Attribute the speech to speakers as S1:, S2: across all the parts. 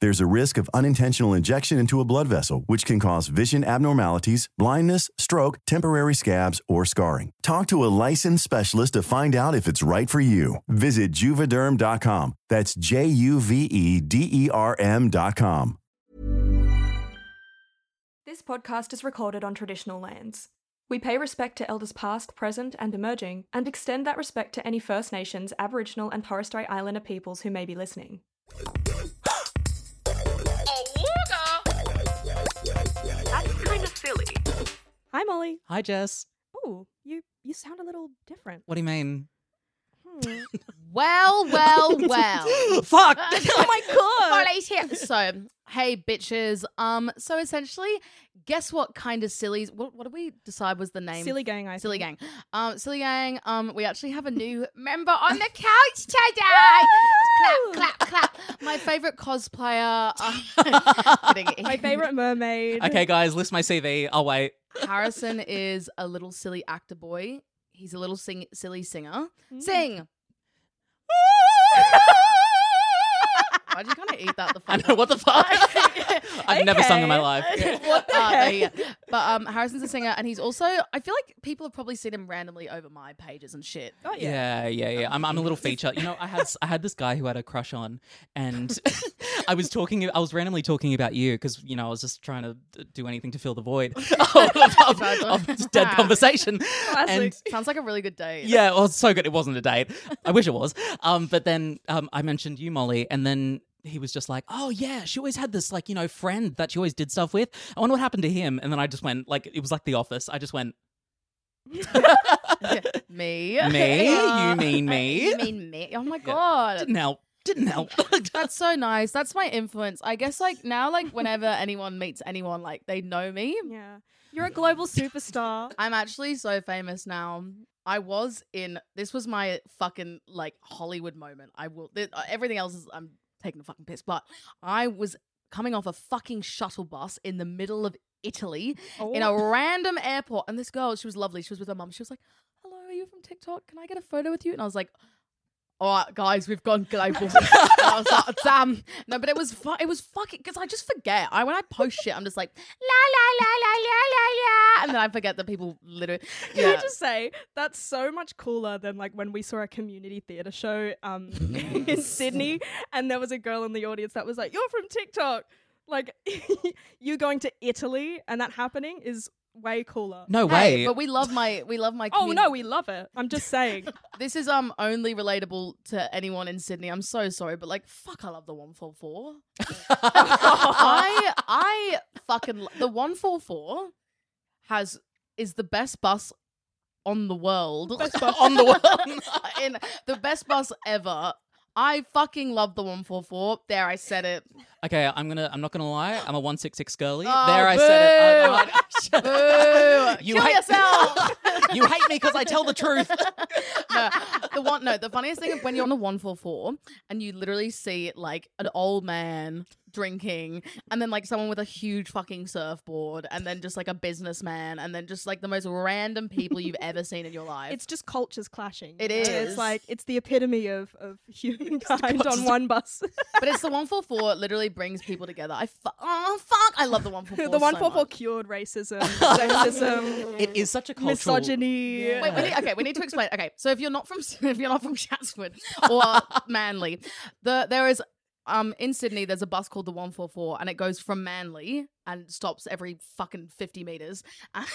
S1: There's a risk of unintentional injection into a blood vessel, which can cause vision abnormalities, blindness, stroke, temporary scabs, or scarring. Talk to a licensed specialist to find out if it's right for you. Visit juvederm.com. That's J U V E D E R M.com.
S2: This podcast is recorded on traditional lands. We pay respect to elders past, present, and emerging, and extend that respect to any First Nations, Aboriginal, and Torres Strait Islander peoples who may be listening.
S3: Kind of silly.
S2: Hi, Molly.
S4: Hi, Jess.
S2: Oh, you you sound a little different.
S4: What do you mean?
S5: Well, well, well.
S4: Fuck!
S5: oh my god. Molly's here. So, hey bitches. Um, so essentially, guess what kind of sillies what what did we decide was the name?
S2: Silly gang, I
S5: Silly
S2: think.
S5: gang. Um, silly gang. Um, we actually have a new member on the couch today. clap, clap, clap. My favorite cosplayer. Uh, kidding.
S2: My favorite mermaid.
S4: Okay, guys, list my CV. I'll wait.
S5: Harrison is a little silly actor boy. He's a little sing- silly singer.
S2: Mm.
S5: Sing. Why'd you kind of eat that the fuck.
S4: I know
S5: up?
S4: what the fuck. I've never sung in my life.
S2: What the
S5: Uh,
S2: heck?
S5: there. But um, Harrison's a singer, and he's also. I feel like people have probably seen him randomly over my pages and shit.
S2: Oh, yeah.
S4: Yeah, yeah, yeah. I'm, I'm a little feature. You know, I had I had this guy who had a crush on, and I was talking. I was randomly talking about you because you know I was just trying to do anything to fill the void of, of- of- of dead conversation. And
S5: Sounds like a really good date.
S4: yeah, well, it's so good. It wasn't a date. I wish it was. Um, but then um, I mentioned you, Molly, and then he was just like, "Oh yeah, she always had this like you know friend that she always did stuff with. I wonder what happened to him." And then I just went like it was like The Office. I just went,
S5: me.
S4: "Me?
S5: Uh,
S4: you mean me?
S5: You mean me? Oh my god.
S4: Didn't help. Didn't help."
S5: That's so nice. That's my influence. I guess like now, like whenever anyone meets anyone, like they know me.
S2: Yeah. You're a global superstar.
S5: I'm actually so famous now. I was in. This was my fucking like Hollywood moment. I will. th- everything else is. I'm taking the fucking piss. But I was coming off a fucking shuttle bus in the middle of Italy in a oh. random airport, and this girl, she was lovely. She was with her mum. She was like, "Hello, are you from TikTok? Can I get a photo with you?" And I was like. All right, guys, we've gone global. I was like, damn. No, but it was fu- it was fucking because I just forget. I when I post shit, I'm just like la la la la la la la, and then I forget that people literally.
S2: Can
S5: Yeah.
S2: I just say that's so much cooler than like when we saw a community theatre show um in Sydney and there was a girl in the audience that was like, You're from TikTok. Like you going to Italy and that happening is way cooler.
S4: no
S5: Hey,
S4: way.
S5: but we love my we love my.
S2: Oh
S5: community.
S2: no, we love it. I'm just saying.
S5: This is um only relatable to anyone in Sydney. I'm so sorry, but like, fuck, I love the one four four. I I fucking lo- the one four four has is the best bus on the world.
S2: Best bus.
S5: on the world. in the best bus ever. I fucking love the one four four. There, I said it.
S4: Okay, I'm gonna. I'm not gonna lie. I'm a one six six girly.
S5: Oh,
S4: there, I said it. I- I-
S5: Boo!
S4: You
S5: Kill
S4: hate-
S5: yourself.
S4: you hate me because I tell the truth.
S5: no, the one no, the funniest thing is when you're on the one four four and you literally see like an old man drinking and then like someone with a huge fucking surfboard and then just like a businessman and then just like the most random people you've ever seen in your life.
S2: It's just cultures clashing.
S5: It
S2: you know?
S5: is.
S2: It's like it's the epitome of, of humankind on one bus.
S5: but it's the one four four literally brings people together. I fu- oh fuck, I love the one four four.
S2: the one
S5: so
S2: four four cured racism, sexism,
S4: It is such a cultural.
S2: misogyny.
S5: Wait, we need, okay, we need to explain. Okay, so if you're not from if you're not from Chatswood or Manly, the there is um in Sydney there's a bus called the 144 and it goes from Manly and stops every fucking 50 meters and,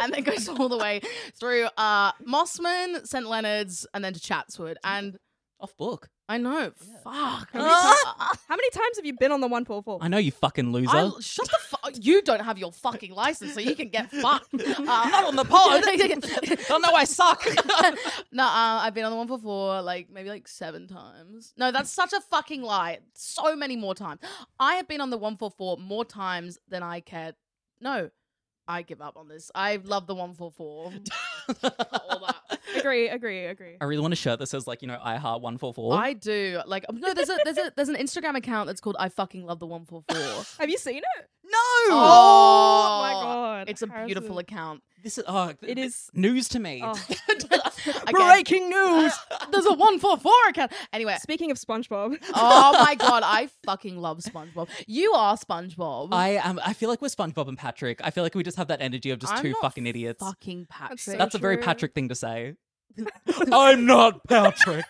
S5: and then goes all the way through uh Mosman, St Leonard's and then to Chatswood and
S4: Off book.
S5: I know. Fuck. I'm
S4: Ah.
S5: so-
S2: many times have you been on the 144?
S4: I know you fucking loser.
S5: I, shut the fuck. You don't have your fucking license, so you can get fucked. Uh,
S4: Not on the pod. Don't know I suck.
S5: no, uh, I've been on the one for four, like maybe like seven times. No, that's such a fucking lie. So many more times. I have been on the one for four more times than I care. No, I give up on this. I love the one for four. All that.
S2: Agree, agree, agree.
S4: I really want a shirt that says like you know I heart one four four.
S5: I do like um, no. There's a there's a there's an Instagram account that's called I fucking love the one four four.
S2: Have you seen it?
S4: No.
S2: Oh, my oh, god.
S5: It's a beautiful account.
S4: This is oh,
S2: It
S4: th-
S2: is-
S4: news to me.
S2: Oh.
S4: Breaking news.
S5: There's a one four four account. Anyway,
S2: Speaking of SpongeBob,
S5: oh my god, I fucking love SpongeBob. You are SpongeBob.
S4: I am. I feel like we're SpongeBob and Patrick. I feel like we just have that energy of just
S5: I'm
S4: two
S5: not
S4: fucking idiots.
S5: fucking Patrick.
S2: so
S4: That's a very. Patrick thing to say. I'm not Patrick.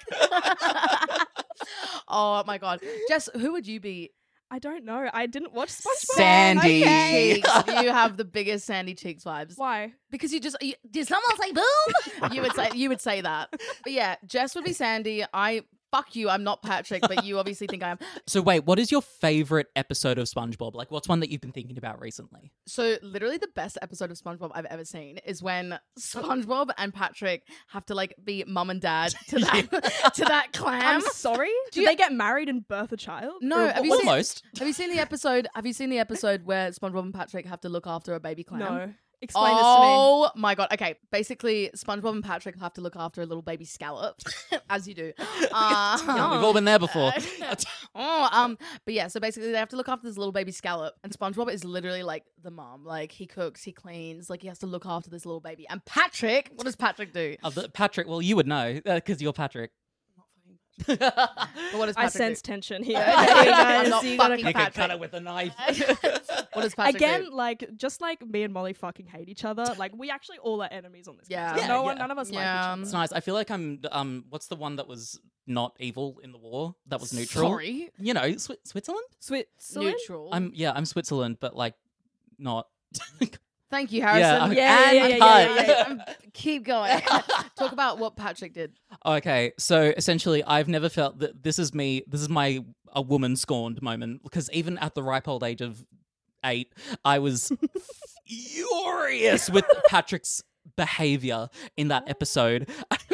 S5: oh my god, Jess, who would you be?
S2: I don't know. I didn't watch SpongeBob.
S4: Sandy.
S2: Okay.
S5: Cheeks. you have the biggest Sandy Cheeks vibes.
S2: Why?
S5: Because you just you, did someone say boom? you would say you would say that. But yeah, Jess would be Sandy. I fuck you. I'm not Patrick, but you obviously think I am.
S4: So wait, what is your favorite episode of SpongeBob? Like, what's one that you've been thinking about recently?
S5: So literally the best episode of SpongeBob I've ever seen is when SpongeBob and Patrick have to like be mum and dad to that to that clam.
S2: I'm sorry. Did
S5: you-
S2: they get married and birth a child?
S5: No,
S2: Or
S5: have
S2: what-
S5: you
S2: what-
S5: seen- Have you seen the episode? Have you seen the episode where SpongeBob and Patrick have to look after a baby clam?
S2: No. Explain
S5: oh my god. Okay, basically, SpongeBob and Patrick have to look after a little baby scallop, as you do. Uh,
S4: Yeah, we've all been there before.
S5: oh, um, but yeah, so basically they have to look after this little baby scallop, and SpongeBob is literally like the mom. Like he cooks, he cleans, like he has to look after this little baby. And Patrick, what does Patrick do?
S4: Uh, Patrick, well, you would know because you're Patrick.
S5: But what does
S2: I
S5: Patrick
S2: sense
S5: do?
S2: tension here.
S5: I'm
S2: Okay, guys,
S5: not
S2: you gotta
S5: fucking
S4: You can cut it with a knife.
S5: what does Patrick
S2: Again,
S5: do?
S2: like just like me and Molly fucking hate each other. Like we actually all are enemies on this.
S5: Yeah.
S2: cast.
S4: Yeah,
S2: no one,
S4: yeah.
S2: none of us
S5: Yeah.
S2: like each other.
S4: it's nice. I feel like I'm. Um, what's the one that was not evil in the war? That was neutral.
S5: Sorry,
S4: You know, Swi- Switzerland.
S2: Switzerland.
S5: neutral.
S4: I'm. Yeah, I'm Switzerland, but like, not.
S5: Thank you, Harrison.
S4: okay.
S2: Yeah,
S4: and
S2: yeah, yeah, yeah, yeah, yeah.
S5: Keep going. Talk about what Patrick did.
S4: Okay, so essentially, I've never felt that this is me. This is my a woman scorned moment because even at the ripe old age of eight, I was furious with Patrick's behavior in that episode.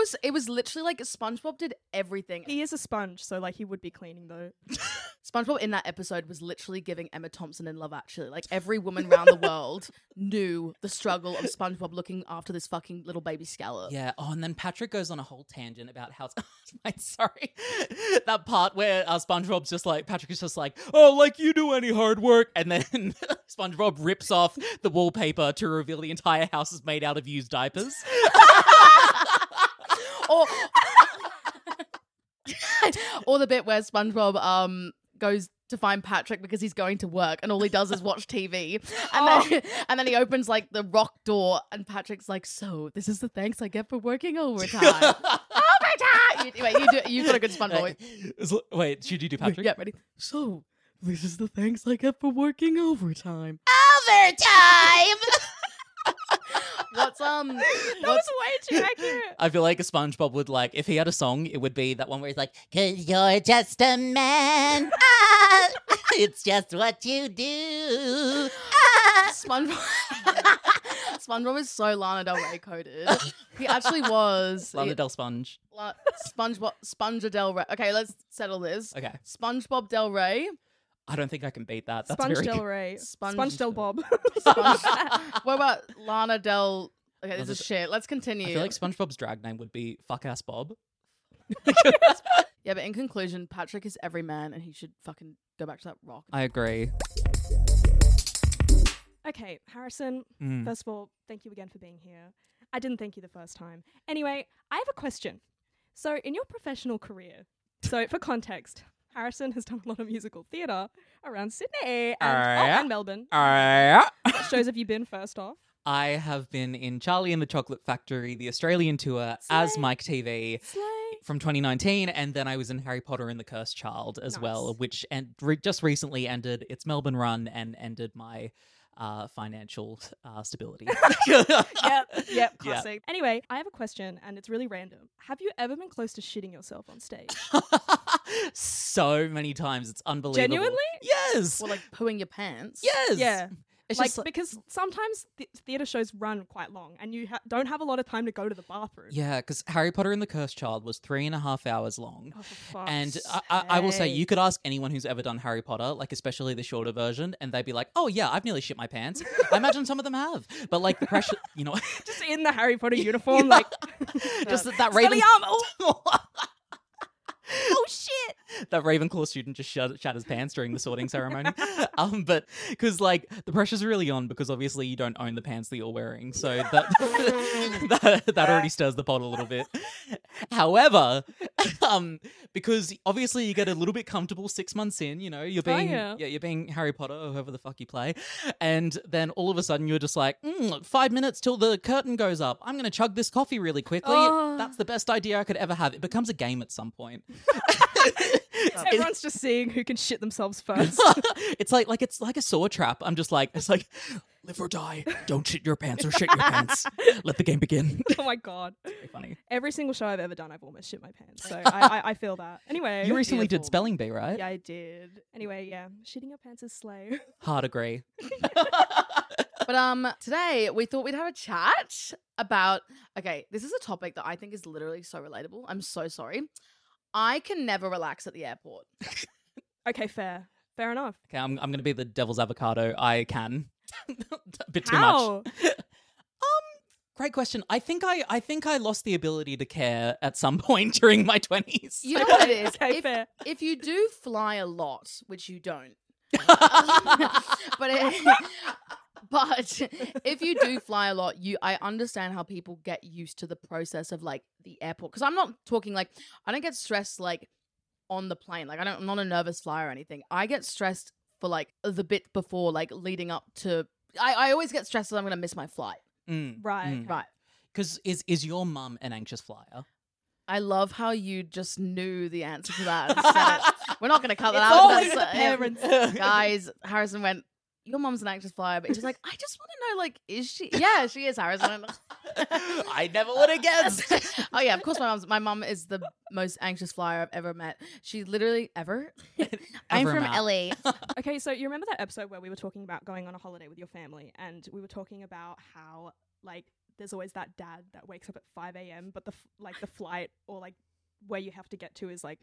S5: It was it was literally like SpongeBob did everything.
S2: He is a sponge, so like he would be cleaning though.
S5: SpongeBob in that episode was literally giving Emma Thompson in Love Actually. Like every woman around the world knew the struggle of SpongeBob looking after this fucking little baby scallop.
S4: yeah. Oh, and then Patrick goes on a whole tangent about how. Sorry, that part where uh, SpongeBob's just like Patrick is just like, oh, like you do any hard work, and then SpongeBob rips off the wallpaper to reveal the entire house is made out of used diapers.
S5: Or or the bit where SpongeBob um goes to find Patrick because he's going to work and all he does is watch TV. And then and then he opens like the rock door and Patrick's like, "So, this is the thanks I get for working overtime." overtime. You, wait, you do you got a good SpongeBob.
S4: Is- Wait, should you do Patrick?
S5: Yeah, ready? So, this is the thanks I get for working overtime.
S6: Overtime!
S5: What's um
S2: That
S5: what's
S2: was way too accurate.
S4: I feel like a SpongeBob would like if he had a song, it would be that one where he's like,
S6: Cause you're just a man. Ah, it's just what you do. Ah.
S5: SpongeBob SpongeBob is so Lana Del Rey coded. He actually was.
S4: Lana Del Sponge.
S5: La- SpongeBob Sponge Del Rey. Okay, let's settle this.
S4: Okay,
S5: SpongeBob Del Rey.
S4: I don't think I can beat that. That's
S2: Sponge
S4: very
S2: Del
S4: good.
S2: Rey.
S5: Sponge-
S2: Sponge Del Bob.
S5: Sponge- what about Lana Del? Okay, this
S4: Was
S5: is
S4: it-
S5: shit. Let's continue.
S4: I feel like SpongeBob's drag name would be fuck ass Bob.
S5: yeah, but in conclusion, Patrick is every man, and he should fucking go back to that rock.
S4: I agree.
S2: okay, Harrison.
S4: Mm.
S2: First of all, thank you again for being here. I didn't thank you the first time. Anyway, I have a question. So, in your professional career, so for context, Harrison has done a lot of musical theatre around Sydney and, oh,
S4: yeah.
S2: and Melbourne.
S4: Uh,
S2: What shows have you been first off?
S4: I have been in Charlie and the Chocolate Factory, the Australian tour, as Mike Teavee
S2: Slay.
S4: from 2019, and then I was in Harry Potter and the Cursed Child as well, which and re- just recently ended its Melbourne run and ended my uh, financial uh, stability.
S2: yep, yep,
S4: Yeah.
S2: classic. Anyway, I have a question, and it's really random. Have you ever been close to shitting yourself on stage?
S4: so many times, it's unbelievable.
S2: Genuinely?
S4: Yes.
S5: Or like pooing your pants.
S4: yes.
S2: Yeah.
S4: It's
S2: like
S4: just
S2: because sometimes th- theater shows run quite long, and you ha- don't have a lot of time to go to the bathroom.
S4: yeah, because Harry Potter and the Cursed Child was three and a half hours long.
S2: Oh,
S4: And I, I, I will say, you could ask anyone who's ever done Harry Potter, like especially the shorter version, and they'd be like, "Oh yeah, I've nearly shit my pants." I imagine some of them have, but like the pressure, you know,
S2: just in the Harry Potter uniform, like
S4: just that, that Raven!
S2: oh shit!
S4: that Ravenclaw student just shut, shat his pants during the sorting ceremony. um, but because like the pressure's really on because obviously you don't own the pants that you're wearing, so that that, that already stirs the pot a little bit. However, um, because obviously you get a little bit comfortable six months in, you know, you're
S2: Oh,
S4: being
S2: yeah.
S4: yeah, you're being Harry Potter or whoever the fuck you play, and then all of a sudden you're just like, mm, five minutes till the curtain goes up. I'm gonna chug this coffee really quickly.
S2: Oh.
S4: That's the best idea I could ever have. It becomes a game at some point.
S2: Everyone's just seeing who can shit themselves first.
S4: it's like like it's like a saw trap. I'm just like it's like live or die. Don't shit your pants or shit your pants. Let the game begin.
S2: oh my god!
S4: Very funny.
S2: Every single show I've ever done, I've almost shit my pants. So I, I, I feel that. Anyway,
S4: You recently did
S5: Beautiful.
S4: spelling bee, right?
S2: yeah, I did. Anyway, yeah, shitting your pants is slay.
S4: Hard agree.
S5: But um, today we thought we'd have a chat about. Okay, this is a topic that I think is literally so relatable. I'm so sorry. I can never relax at the airport.
S2: okay, fair, fair enough.
S4: Okay, I'm I'm gonna be the devil's avocado. I can. A bit too
S2: How?
S4: much. Um, great question. I think I I think I lost the ability to care at some point during my twenties.
S5: You know what it is?
S2: Okay,
S5: if,
S2: fair.
S5: if you do fly a lot, which you don't, but it, but if you do fly a lot, you I understand how people get used to the process of like the airport. Because I'm not talking like I don't get stressed like on the plane. Like I don't I'm not a nervous flyer or anything. I get stressed for like the bit before, like leading up to. I, I always get stressed that I'm gonna miss my flight.
S4: Mm,
S2: Right.
S5: Right.
S4: Because is is your mum an anxious flyer?
S5: I love how you just knew the answer to that. and. We're not going to cut that
S2: It's
S5: out.
S2: always the
S5: uh,
S2: parents.
S5: Guys, Harrison went, Your mom's an anxious flyer. But she's like, I just want to know, like, is she? Yeah, she is, Harrison.
S4: I never would have guessed.
S5: oh, yeah, of course, my mom's. My mom is the most anxious flyer I've ever met. She literally, ever? I'm
S4: Ever
S5: from
S4: met.
S5: LA.
S2: Okay, so you remember that episode where we were talking about going on a holiday with your family, and we were talking about how like there's always that dad that wakes up at 5 a.m., but the f- like the flight or like where you have to get to is like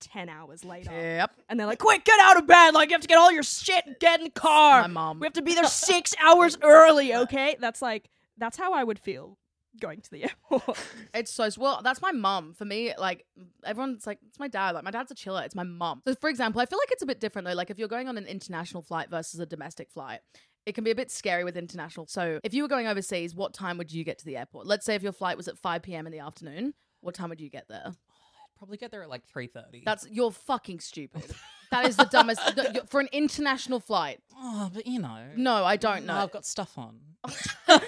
S2: 10 hours later,
S5: Yep.
S2: and they're like, "Quick, get out of bed! Like you have to get all your shit, and get in the car.
S5: My mom.
S2: We have to be there six hours early." Okay, that's like that's how I would feel going to the airport.
S5: It's so well. That's my mum. For me, like everyone's like, it's my dad. Like my dad's a chiller. It's my mum. So, for example, I feel like it's a bit different though. Like if you're going on an international flight versus a domestic flight, it can be a bit scary with international. So, if you were going overseas, what time would you get to the airport? Let's say if your flight was at 5 p.m. in the afternoon, what time would you get there?
S4: Probably get there at like three thirty.
S5: That's you're fucking stupid. That is the dumbest th- for an international flight.
S4: oh, but you know.
S5: No, I don't
S4: No,
S5: know.
S4: I've got stuff on.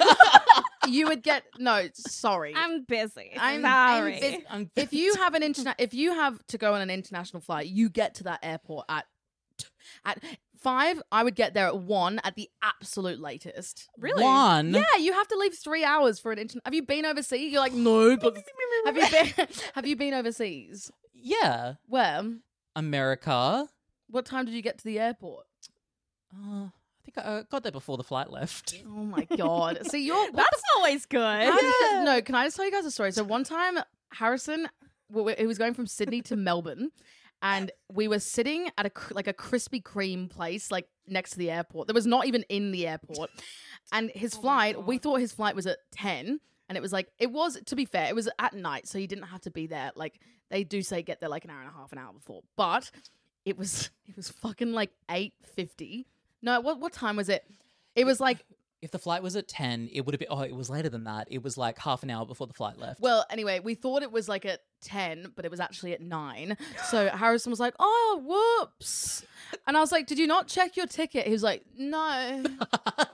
S5: you would get no. Sorry.
S2: I'm- busy.
S5: I'm
S2: sorry.
S5: busy.
S4: I'm
S5: if you have an interna- if you have to go on an international flight, you get to that airport at at five. I would get there at one at the absolute latest.
S2: Really?
S4: One.
S5: Yeah, you have to leave three hours for an inter. Have you been overseas? You're like no, but have you been? have you been overseas?
S4: Yeah.
S5: Where?
S4: America.
S5: What time did you get to the airport?
S4: Uh, I think I uh, got there before the flight left.
S5: Oh my god! See, you're what
S2: That's always good.
S5: How did it- no, can I just tell you guys a story? So one time, Harrison, w- w- he was going from Sydney to Melbourne, and we were sitting at a like a Krispy Kreme place, like next to the airport. That was not even in the airport, and his oh flight. We thought his flight was at ten, and it was like it was. To be fair, it was at night, so he didn't have to be there. Like they do say, get there like an hour and a half, an hour before, but it was it was fucking like eight fifty. No, what what time was it? It was like
S4: If the flight was at 10, it would have been. Oh, it was later than that. It was like half an hour before the flight left.
S5: Well, anyway, we thought it was like at 10, but it was actually at 9. So Harrison was like, oh, whoops. And I was like, did you not check your ticket? He was like, no.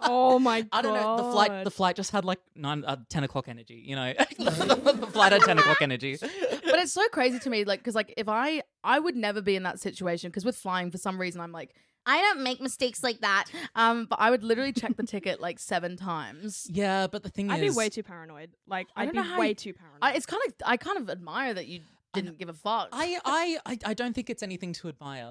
S2: Oh my god.
S4: I don't know. The flight, the flight just had like nine, uh, ten o'clock energy. You know, the flight had ten o'clock energy.
S5: But but it's so crazy to me, like, because like if I I would never be in that situation because with flying for some reason I'm like I don't make mistakes like that. Um, but I would literally check the ticket like seven times.
S4: Yeah, but the thing is
S2: I'd be way too paranoid. Like
S5: I
S2: I'd
S5: don't
S2: be
S5: know how
S2: way
S5: you-
S2: too paranoid.
S5: I, it's kind of I kind of admire that you didn't give a fuck.
S4: I, I, I, I don't think it's anything to admire.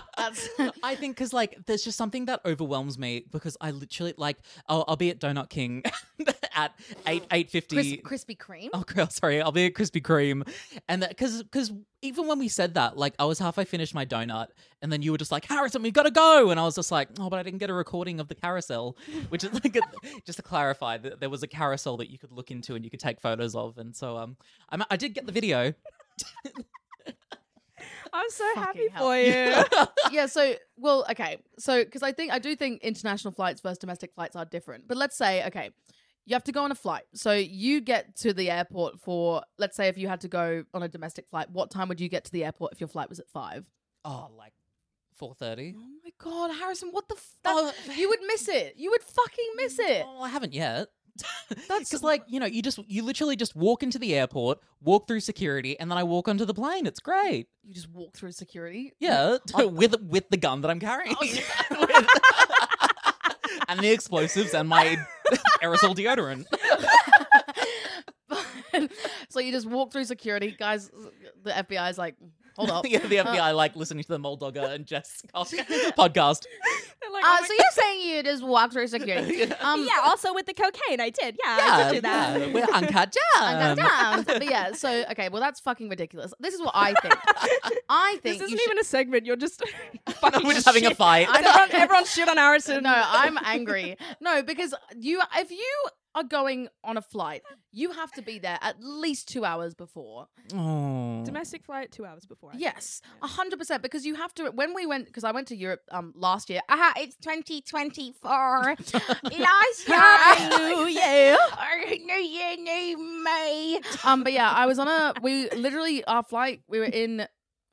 S5: That's-
S4: I think because like there's just something that overwhelms me because I literally like I'll, I'll be at Donut King at eight eight fifty.
S5: Krispy Kreme.
S4: Oh, girl, sorry. I'll be at Krispy Kreme, and that because because even when we said that, like I was halfway finished my donut, and then you were just like, Harrison, we've gotta go, and I was just like, oh, but I didn't get a recording of the carousel, which is like, a, just to clarify, that there was a carousel that you could look into and you could take photos of, and so um, I, I did get the video.
S2: I'm so happy
S5: hell.
S2: for you.
S5: yeah, so well, okay. So because I think I do think international flights versus domestic flights are different. But let's say, okay, you have to go on a flight. So you get to the airport for let's say if you had to go on a domestic flight, what time would you get to the airport if your flight was at five?
S4: Oh, like four thirty.
S5: Oh my god, Harrison, what the f-
S4: Oh,
S5: that- you would miss it. You would fucking miss it.
S4: Oh, I haven't yet.
S5: That's-
S4: because, like, you know, you just you literally just walk into the airport, walk through security, and then I walk onto the plane. It's great.
S5: You just walk through security.
S4: Yeah,
S5: Oh.
S4: with with the gun that I'm carrying,
S5: Oh, yeah.
S4: With- and the explosives and my aerosol deodorant.
S5: so you just walk through security, guys. The FBI is like, hold up.
S4: yeah, the FBI uh, like listening to the Moldoga and Jess podcast.
S2: Like,
S5: Uh,
S2: oh my
S5: so you're saying you just walk through security? Um,
S2: yeah, also with the cocaine, I did. Yeah,
S4: yeah I
S2: did do that.
S4: yeah, we're uncut
S5: I'm
S4: jam.
S5: But yeah, so okay, well that's fucking ridiculous. This is what I think. I think This
S2: isn't
S5: you should-
S2: even a segment. You're just fucking
S4: We're just having a fight.
S5: I know.
S2: Everyone, everyone shit on Harrison.
S5: No, I'm angry. No, because you if you are going on a flight, you have to be there at least two hours before.
S4: Oh.
S2: Domestic flight, two hours before. I.
S5: Yes, a hundred percent. Because you have to. When we went, because I went to Europe um last year. Aha, it's 2024. last year.
S2: Happy New Year.
S5: New Year, new May. Um, but yeah, I was on a. We literally our flight. We were in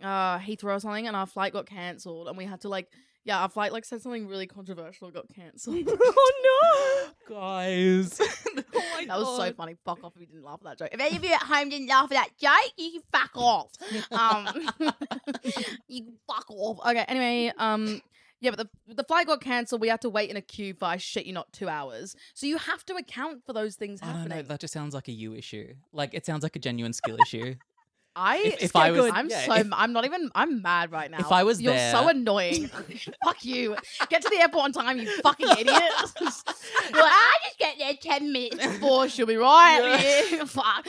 S5: uh Heathrow or something, and our flight got cancelled, and we had to like. Yeah, our flight like said something really controversial, got cancelled.
S2: oh
S4: Guys.
S2: Oh my
S5: That was so
S2: God.
S5: funny. Fuck off if you didn't laugh at that joke. If any of you at home didn't laugh at that joke, you can fuck off. Um, you can fuck off. Okay. Anyway, um, yeah, but the the flight got cancelled. We had to wait in a queue for I shit you not two hours. So you have to account for those things
S4: I don't
S5: happening.
S4: know. That just sounds like a you issue. Like it sounds like a genuine skill issue.
S5: I
S4: If- if I was-
S5: I'm
S4: yeah,
S5: so
S4: if-
S5: I'm not even I'm mad right now.
S4: If I was
S5: you're so annoying. Fuck you. Get to the airport on time, you fucking idiot. you're like, I just get there ten minutes before. She'll be right. Yeah. Fuck.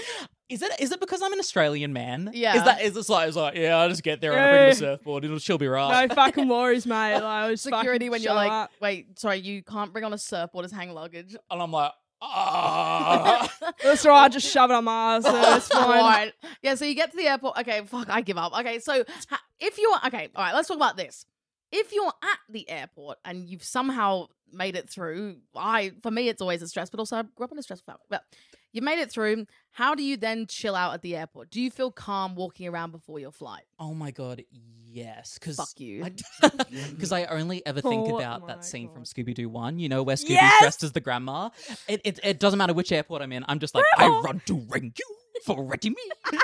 S4: Is it is it because I'm an Australian man?
S5: Yeah.
S4: Is that is this like, it's like yeah, I'll just get there and I bring the surfboard. It'll she'll be right.
S2: No fucking worries, mate. Like, I was
S5: security when you're
S2: show
S5: like, wait, sorry, you can't bring on a surfboard as hang luggage.
S4: And I'm like, ah.
S2: That's all right. Just shove it on my ass. so It's fine.
S5: Right. Yeah, so you get to the airport. Okay, fuck, I give up. Okay, so ha- if you are, okay, all right, let's talk about this. if you're at the airport and you've somehow made it through, I for me it's always a stress, but also I grew up in a stressful family. But you made it through. How do you then chill out at the airport? Do you feel calm walking around before your flight?
S4: Oh my god, yes. Because
S5: Fuck you.
S4: Because I, only ever think
S2: Oh
S4: about that scene from Scooby Doo One. You know where Scooby's
S2: Yes!
S4: dressed as the grandma. It, it it doesn't matter which airport I'm in. I'm just like
S2: Grandma!
S4: I run to ring you for ready me.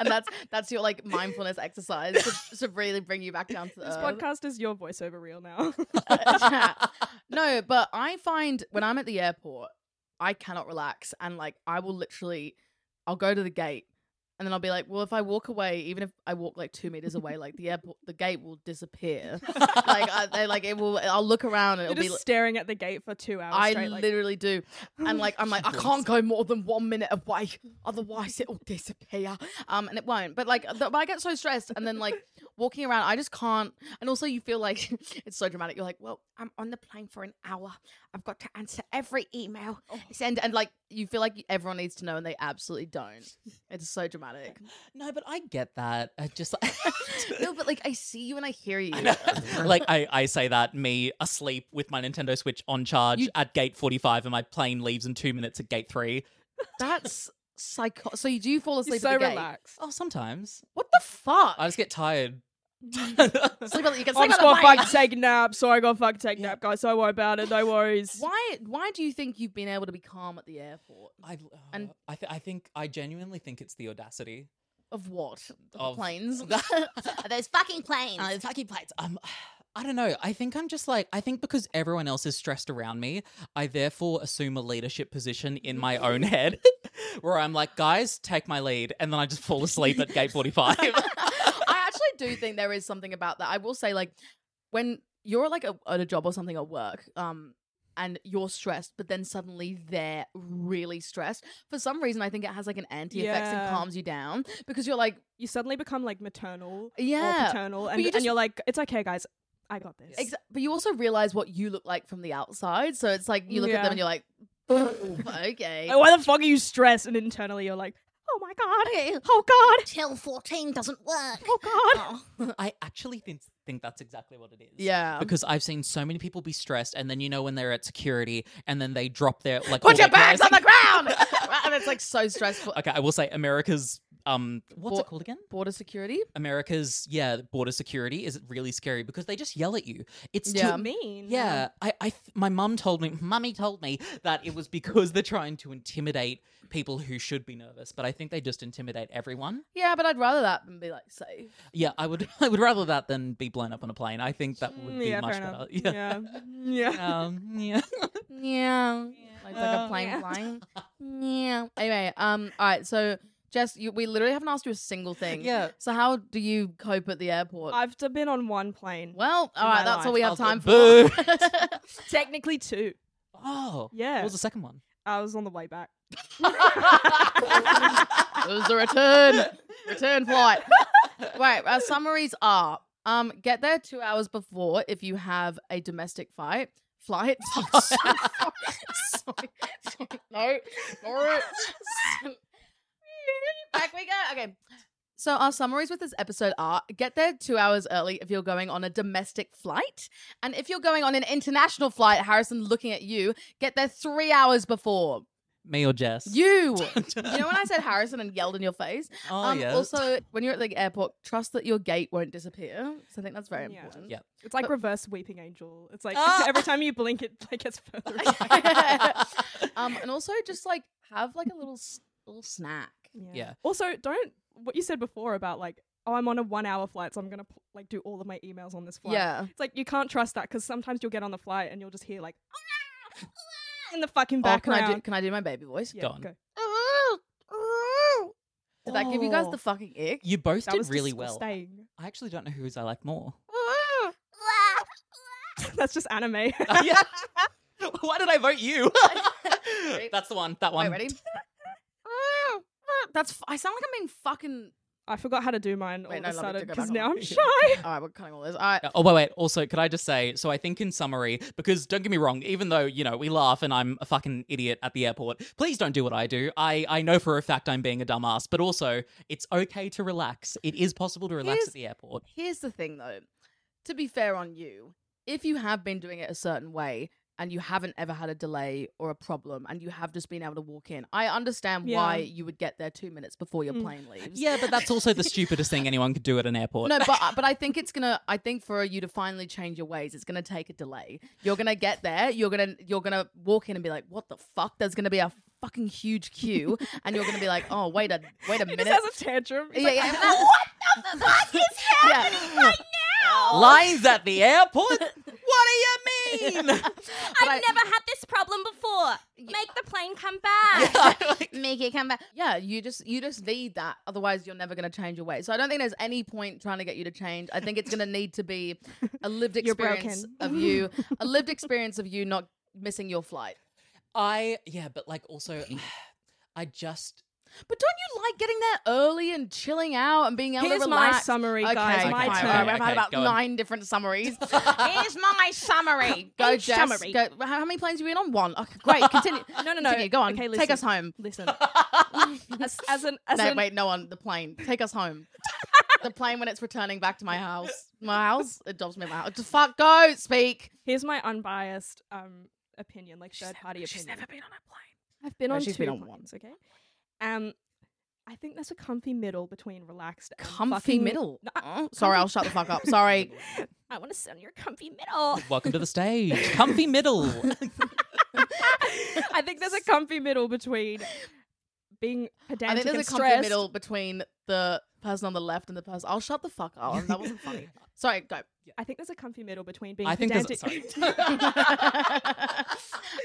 S5: and that's that's your like mindfulness exercise to, to really bring you back down to
S2: This
S5: earth.
S2: podcast is your voiceover reel now.
S5: no, but I find when I'm at the airport, I cannot relax, and like I will literally, I'll go to the gate, and then I'll be like, well, if I walk away, even if I walk like two meters away, like the airport, the gate will disappear. like I, they like it will. I'll look around and
S2: You're
S5: it'll be.
S2: just
S5: like-
S2: staring at the gate for two hours
S5: I
S2: straight. like,
S5: literally do, and like I'm like I can't go more than one minute away, otherwise it will disappear. Um, and it won't. But like, the, but I get so stressed, and then like walking around, I just can't. And also, you feel like it's so dramatic. You're like, well, I'm on the plane for an hour. I've got to answer every email. Oh. Send and like you feel like everyone needs to know, and they absolutely don't. It's so dramatic.
S4: no, but I get that. I just like
S5: no, but like I see you and I hear you.
S4: like I, I say that me asleep with my Nintendo Switch on charge
S5: You-
S4: at gate 45 and my plane leaves in two minutes at gate three.
S5: That's psycho. So you do fall
S2: You're
S5: asleep
S2: so
S5: at the gate?
S2: relaxed.
S4: Oh, sometimes
S5: What the fuck?
S4: I just get tired.
S5: Sleep on, you can sleep
S2: I'm just
S5: on the
S2: gonna fucking take a nap. So I gotta fucking take a nap, guys. Don't worry about it. No worries.
S5: Why? Why do you think you've been able to be calm at the airport?
S4: I,
S5: And-
S4: uh, I, th- I think I genuinely think it's the audacity
S5: Of what? Of,
S4: Of-
S5: the planes?
S6: Those fucking planes.
S4: Uh, fucking plates. Um, I don't know. I think I'm just like I think because everyone else is stressed around me, I therefore assume a leadership position in my own head, where I'm like, guys, take my lead, and then I just fall asleep at gate 45.
S5: Do think there is something about that. I will say, like, when you're like a, at a job or something at work, um, and you're stressed, but then suddenly they're really stressed. For some reason, I think it has like an anti effect and calms you down because you're like,
S2: You suddenly become like maternal
S5: Yeah,
S2: or paternal, and,
S5: you
S2: and you're like, it's okay, guys. I got this.
S5: exa- but you also realize what you look like from the outside. So it's like you look at them and you're like, okay.
S2: Why the fuck are you stressed? And internally, you're like, oh my god, oh god,
S6: Till 14 doesn't work.
S2: oh god.
S4: I actually think think that's exactly what it is.
S5: Yeah.
S4: Because I've seen so many people be stressed, and then you know when they're at security, and then they drop their like
S5: Put your bags on the ground! and it's like so stressful.
S4: Okay, I will say America's um, what's
S5: Bo-
S4: it called again?
S5: Border security?
S4: America's yeah border security is really scary because they just yell at you. It's
S5: Yeah.
S4: too
S2: mean.
S4: Yeah, I, I, th- my mum told me, mummy told me that it was because they're trying to intimidate people who should be nervous, but I think they just intimidate everyone.
S5: Yeah, but I'd rather that than be like safe.
S4: Yeah, I would, I would rather that than be blown up on a plane. I think that would be
S2: yeah,
S4: much
S2: fair
S4: better.
S2: enough.
S4: Yeah,
S2: Yeah. Yeah.
S4: um, yeah.
S5: Yeah. Like, like a
S4: Uh,
S5: plane
S2: yeah.
S5: flying. Yeah. Anyway, um, all right, so Jess, you, we literally haven't asked you a single thing.
S4: Yeah.
S5: So how do you cope at the airport?
S2: I've d- been on one plane.
S5: well, all right.
S2: in
S5: right,
S2: my
S5: that's all we have time for.
S2: Technically two.
S4: Oh,
S2: Yeah.
S4: What was the second one?
S2: I was on the way back.
S5: It was the return, return flight. Right, our summaries are: um, get there two hours before if you have a domestic flight. Flight. sorry, sorry, no, no. Back we go. Okay. So our summaries with this episode are: get there two hours early if you're going on a domestic flight, and if you're going on an international flight, Harrison, looking at you, get there three hours before.
S4: Me or Jess?
S5: You. you know when I said Harrison and yelled in your face?
S4: Oh
S5: um,
S4: yes.
S5: Also, when you're at the airport, trust that your gate won't disappear. So I think that's very
S2: Yeah.
S5: important.
S4: Yeah.
S2: It's like
S5: But-
S2: reverse weeping angel. It's like
S5: Ah!
S2: every time you blink, it like gets further. away.
S5: um, and also just like have like a little little snack.
S4: Yeah.
S2: Also, don't what you said before about like, oh, I'm on a one hour flight, so I'm gonna like do all of my emails on this flight.
S5: Yeah.
S2: It's like you can't trust that because sometimes you'll get on the flight and you'll just hear like in the fucking
S5: Oh, can I
S2: background.
S5: do can I do my baby voice?
S2: Yeah,
S4: Go on.
S2: go.
S5: Did that give you guys the fucking ick?
S4: you both
S2: That
S4: did
S2: was
S4: really well.
S2: disgusting.
S4: I actually don't know whose I like more.
S2: That's just anime.
S4: yeah. Why did I vote you? That's the one. That one.
S5: Wait, ready? That's f- I sound like I'm being fucking.
S2: I forgot how to do mine all
S5: Wait,
S2: of a sudden because now. I'm shy.
S5: All right, we're cutting all this. All right.
S4: Uh, oh wait, wait. Also, could I just say? So I think in summary, because don't get me wrong, even though you know we laugh and I'm a fucking idiot at the airport, please don't do what I do. I I know for a fact I'm being a dumbass, but also it's okay to relax. It is possible to relax
S5: Here's-
S4: at the airport.
S5: Here's the thing though. to be fair on you, if you have been doing it a certain way and you haven't ever had a delay or a problem and you have just been able to walk in, I understand why you would get there two minutes before your
S2: Mm.
S5: plane leaves.
S4: Yeah, but that's also the stupidest thing anyone could do at an airport.
S5: No, but but I think it's gonna. I think for you to finally change your ways, it's gonna take a delay. You're gonna get there. You're gonna you're gonna walk in and be like, "What the fuck?" There's gonna be a fucking huge queue, and you're gonna be like, "Oh, wait a wait a
S2: He
S5: minute."
S2: just has a tantrum. He's
S5: yeah,
S2: like,
S5: yeah.
S2: "I'm
S6: What the fuck is happening
S5: Yeah.
S6: right now?
S4: Lines at the airport? what do you mean?
S6: I've never had this problem before. Make the plane come back.
S5: Make it come back. Yeah, you just you just need that. Otherwise, you're never going to change your way. So I don't think there's any point trying to get you to change. I think it's going to need to be a lived experience of you, a lived experience of you not missing your flight.
S4: I yeah, but like also, I just
S5: But don't you like getting there early and chilling out and being able
S2: Here's
S5: to
S2: my
S5: relax?
S2: summary,
S5: okay,
S2: guys,
S5: fine,
S2: my
S5: all right,
S2: turn.
S5: I've had about
S4: go on.
S5: nine different summaries.
S6: Here's my summary.
S5: Go,
S6: Each
S5: Jess.
S6: summary.
S5: Go. How how many planes have you been on? One. Okay, great. Continue.
S2: No, no, no.
S5: Continue. Go on.
S2: Okay, listen.
S5: Take us home.
S2: Listen, as, as an as
S5: no,
S2: an
S5: wait, no one. The plane. Take us home. the plane when it's returning back to my house. My house. It drops me at my house. Just fuck. Go. Speak.
S2: here's my unbiased um opinion, like third party opinion.
S5: She's never been on a plane.
S2: I've been
S5: No,
S2: on
S5: she's
S2: two
S5: been on one.
S2: okay? Um, I think there's a comfy middle between relaxed and
S5: Comfy
S2: fucking-
S5: middle.
S2: No, I-
S5: Oh, sorry, I'll shut the fuck up. Sorry.
S2: I want to sit on your comfy middle.
S4: welcome to the stage, comfy middle.
S2: I think there's a comfy middle between being
S5: I
S2: pedantic
S5: think there's a
S2: and
S5: comfy
S2: stressed.
S5: middle between the person on the left and the person. I'll shut the fuck up. That wasn't funny. Sorry, go.
S2: I think there's a comfy middle between being
S4: I think there's
S2: pedantic.
S4: sorry.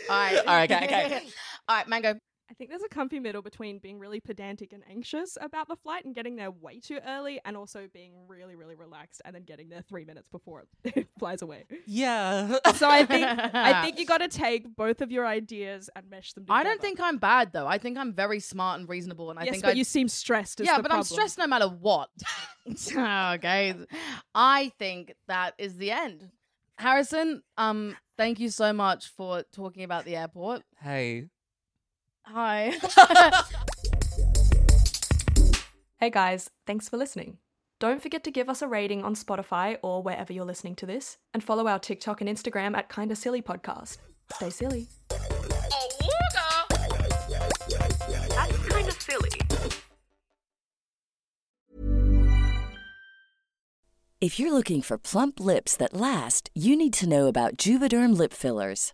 S5: All right.
S4: All right, okay, okay.
S5: All right, Mango.
S2: I think there's a comfy middle between being really pedantic and anxious about the flight and getting there way too early, and also being really, really relaxed and then getting there three minutes before it flies away.
S4: yeah.
S2: So I think I think you got to take both of your ideas and mesh them together.
S5: I don't think I'm bad though. I think I'm very smart and reasonable, and I
S2: yes,
S5: think
S2: but
S5: I
S2: you seem stressed. Is
S5: yeah,
S2: the
S5: but I'm stressed no matter what. okay, I think that is the end. Harrison, um, thank you so much for talking about the airport.
S4: hey.
S5: Hi.
S7: Hey guys, thanks for listening. Don't forget to give us a rating on Spotify or wherever you're listening to this, and follow our TikTok and Instagram at Kinda Silly Podcast. Stay silly.
S3: That's kind of silly.
S8: If you're looking for plump lips that last, you need to know about Juvederm lip fillers.